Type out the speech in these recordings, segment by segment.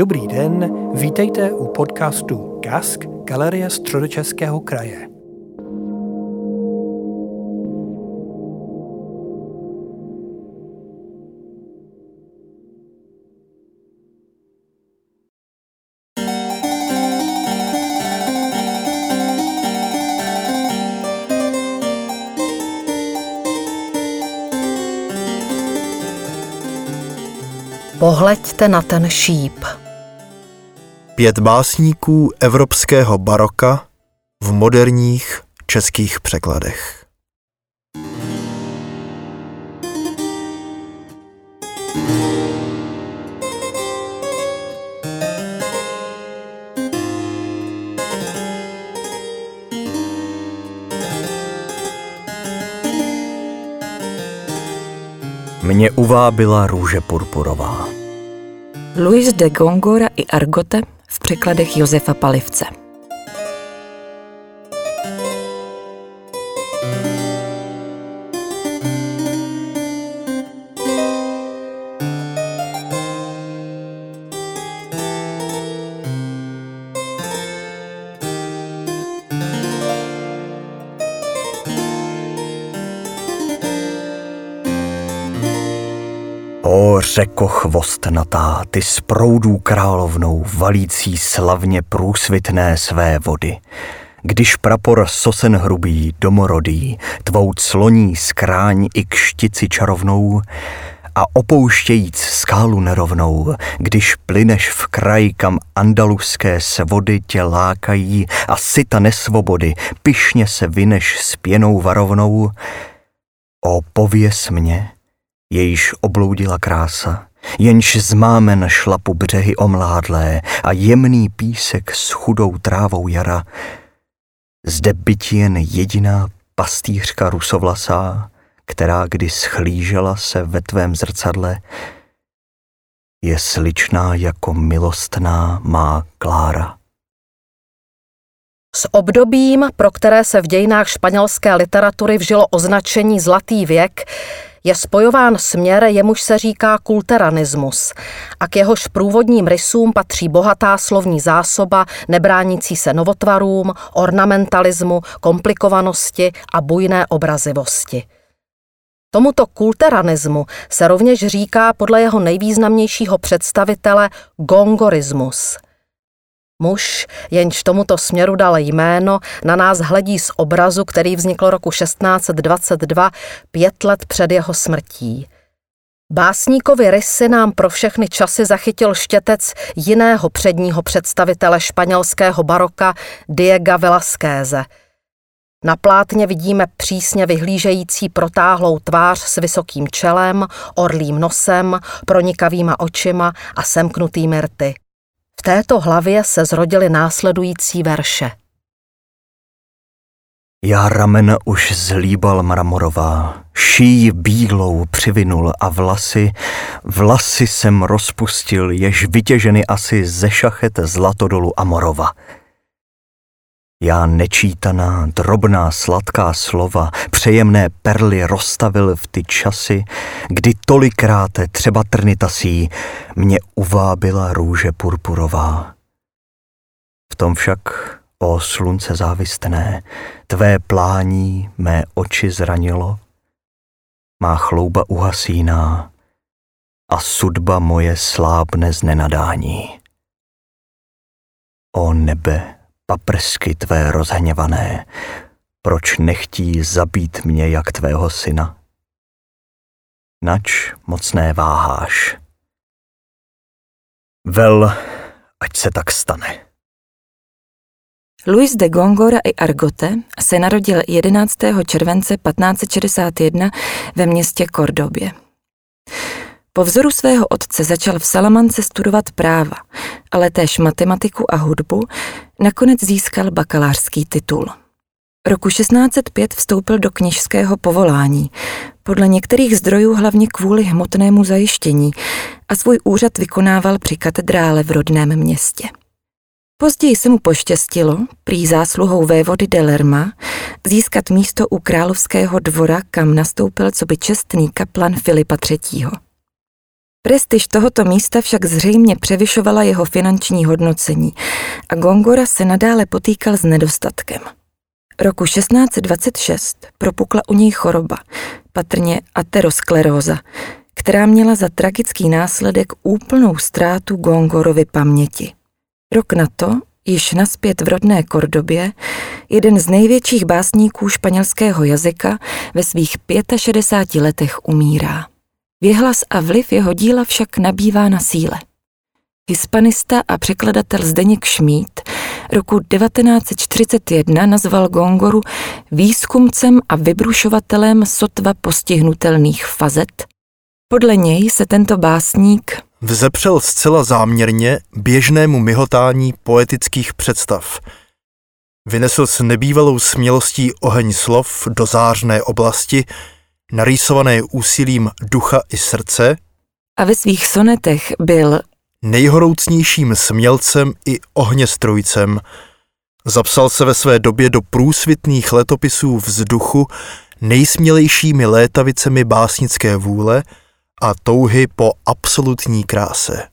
Dobrý den, vítejte u podcastu KASK Galerie Středočeského kraje. Pohleďte na ten šíp. Pět básníků evropského baroka v moderních českých překladech. Mě uvábila růže purpurová. Luis de Gongora i Argote v překladech Josefa Palivce. Řeko chvostnatá, ty z proudů královnou, valící slavně průsvitné své vody. Když prapor sosen hrubý, domorodý, tvou cloní skráň i kštici čarovnou, a opouštějíc skálu nerovnou, když plyneš v kraj, kam andaluské svody tě lákají a syta nesvobody, pyšně se vyneš s pěnou varovnou, o pověs mě, jejíž obloudila krása, jenž z mámen šlapu břehy omládlé a jemný písek s chudou trávou jara. Zde byť jen jediná pastýřka rusovlasá, která kdy schlížela se ve tvém zrcadle, je sličná jako milostná má Klára. S obdobím, pro které se v dějinách španělské literatury vžilo označení Zlatý věk, je spojován směr, jemuž se říká kulteranismus a k jehož průvodním rysům patří bohatá slovní zásoba, nebránící se novotvarům, ornamentalismu, komplikovanosti a bujné obrazivosti. Tomuto kulteranismu se rovněž říká podle jeho nejvýznamnějšího představitele gongorismus – Muž, jenž tomuto směru dal jméno, na nás hledí z obrazu, který vznikl roku 1622, pět let před jeho smrtí. Básníkovi rysy nám pro všechny časy zachytil štětec jiného předního představitele španělského baroka Diego Velázqueze. Na plátně vidíme přísně vyhlížející protáhlou tvář s vysokým čelem, orlým nosem, pronikavýma očima a semknutými rty. V této hlavě se zrodily následující verše. Já ramen už zlíbal mramorová, šíji bílou přivinul a vlasy, vlasy jsem rozpustil, jež vytěženy asi ze šachet zlatodolu Amorova. Já nečítaná, drobná, sladká slova, přejemné perly rozstavil v ty časy, kdy tolikrát třeba trnitasí mě uvábila růže purpurová. V tom však, o slunce závistné, tvé plání mé oči zranilo, má chlouba uhasíná a sudba moje slábne z nenadání. O nebe, paprsky tvé rozhněvané, proč nechtí zabít mě jak tvého syna? Nač mocné váháš. Vel, ať se tak stane. Luis de Gongora i Argote se narodil 11. července 1561 ve městě Kordobě. Po vzoru svého otce začal v Salamance studovat práva, ale též matematiku a hudbu, nakonec získal bakalářský titul. Roku 1605 vstoupil do kněžského povolání, podle některých zdrojů hlavně kvůli hmotnému zajištění a svůj úřad vykonával při katedrále v rodném městě. Později se mu poštěstilo, prý zásluhou vévody Delerma, získat místo u královského dvora, kam nastoupil co by čestný kaplan Filipa III. Prestiž tohoto místa však zřejmě převyšovala jeho finanční hodnocení a Gongora se nadále potýkal s nedostatkem. Roku 1626 propukla u něj choroba, patrně ateroskleróza, která měla za tragický následek úplnou ztrátu Gongorovy paměti. Rok na to, již naspět v rodné Kordobě, jeden z největších básníků španělského jazyka ve svých 65 letech umírá. Věhlas a vliv jeho díla však nabývá na síle. Hispanista a překladatel Zdeněk Šmít roku 1941 nazval Gongoru výzkumcem a vybrušovatelem sotva postihnutelných fazet. Podle něj se tento básník vzepřel zcela záměrně běžnému myhotání poetických představ. Vynesl s nebývalou smělostí oheň slov do zářné oblasti, narýsované úsilím ducha i srdce, a ve svých sonetech byl nejhoroucnějším smělcem i ohněstrojcem. Zapsal se ve své době do průsvitných letopisů vzduchu nejsmělejšími létavicemi básnické vůle a touhy po absolutní kráse.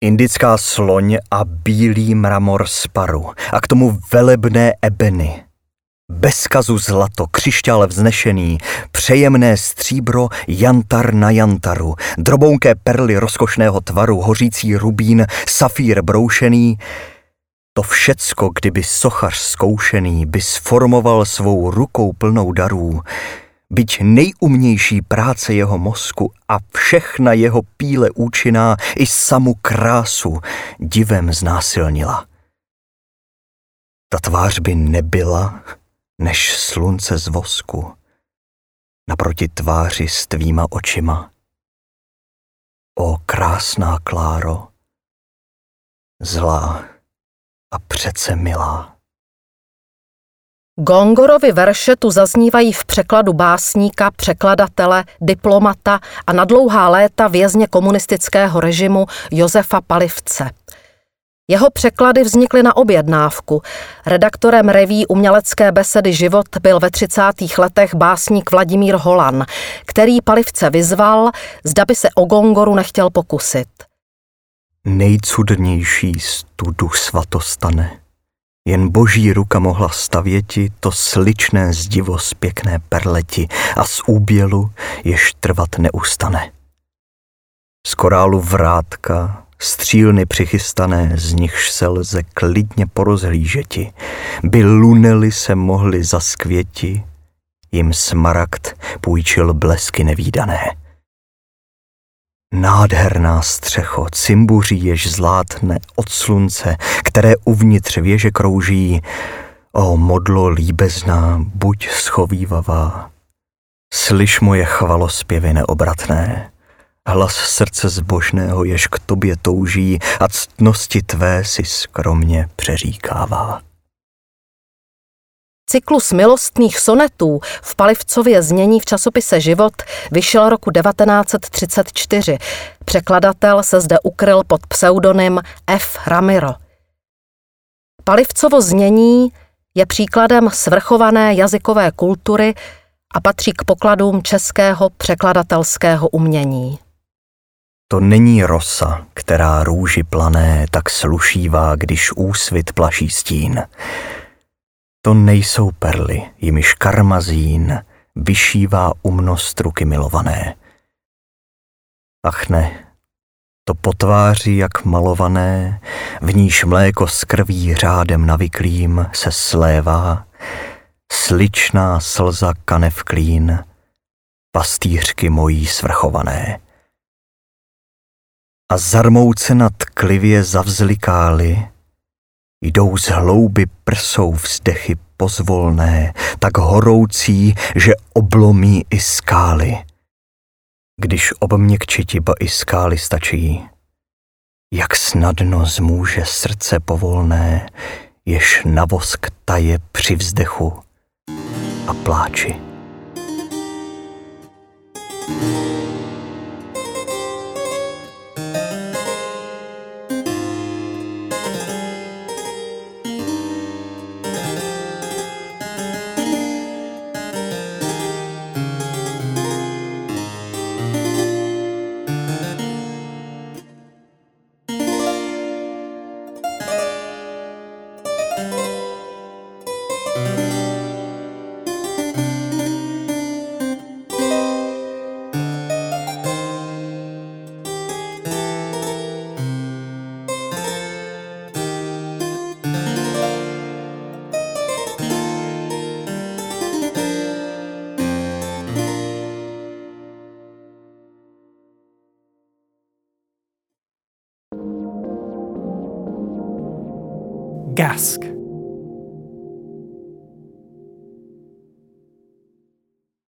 Indická sloň a bílý mramor sparu a k tomu velebné ebeny. Bez kazu zlato, křišťál vznešený, přejemné stříbro, jantar na jantaru, drobounké perly rozkošného tvaru, hořící rubín, safír broušený. To všecko, kdyby sochař zkoušený by sformoval svou rukou plnou darů, byť nejumnější práce jeho mozku a všechna jeho píle účinná i samu krásu divem znásilnila. Ta tvář by nebyla, než slunce z vosku, naproti tváři s tvýma očima. O krásná Kláro, zlá a přece milá. Gongorovi verše tu zaznívají v překladu básníka, překladatele, diplomata a na dlouhá léta vězně komunistického režimu Josefa Palivce – jeho překlady vznikly na objednávku. Redaktorem reví umělecké besedy Život byl ve 30. letech básník Vladimír Holan, který palivce vyzval, zda by se o Gongoru nechtěl pokusit. Nejcudnější studu svatostane. Jen boží ruka mohla stavěti to sličné zdivo z pěkné perleti a z úbělu jež trvat neustane. Z korálu vrátka střílny přichystané, z nichž se lze klidně porozhlížeti, by lunely se mohly zaskvěti, jim smaragd půjčil blesky nevýdané. Nádherná střecho, cimbuří jež zlátne od slunce, které uvnitř věže krouží, o modlo líbezná, buď schovývavá. Slyš moje chvalospěvy neobratné, hlas srdce zbožného, jež k tobě touží a ctnosti tvé si skromně přeříkává. Cyklus milostných sonetů v Palivcově znění v časopise Život vyšel roku 1934. Překladatel se zde ukryl pod pseudonym F. Ramiro. Palivcovo znění je příkladem svrchované jazykové kultury a patří k pokladům českého překladatelského umění. To není rosa, která růži plané tak slušívá, když úsvit plaší stín. To nejsou perly, jimiž karmazín vyšívá umnost ruky milované. Ach ne, to potváří jak malované, v níž mléko s krví řádem navyklým se slévá, sličná slza kanev klín, pastýřky mojí svrchované a zarmoucena tklivě zavzlikály, jdou z hlouby prsou vzdechy pozvolné, tak horoucí, že oblomí i skály. Když obměkčiti ba i skály stačí, jak snadno zmůže srdce povolné, jež na vosk taje při vzdechu a pláči. Gask.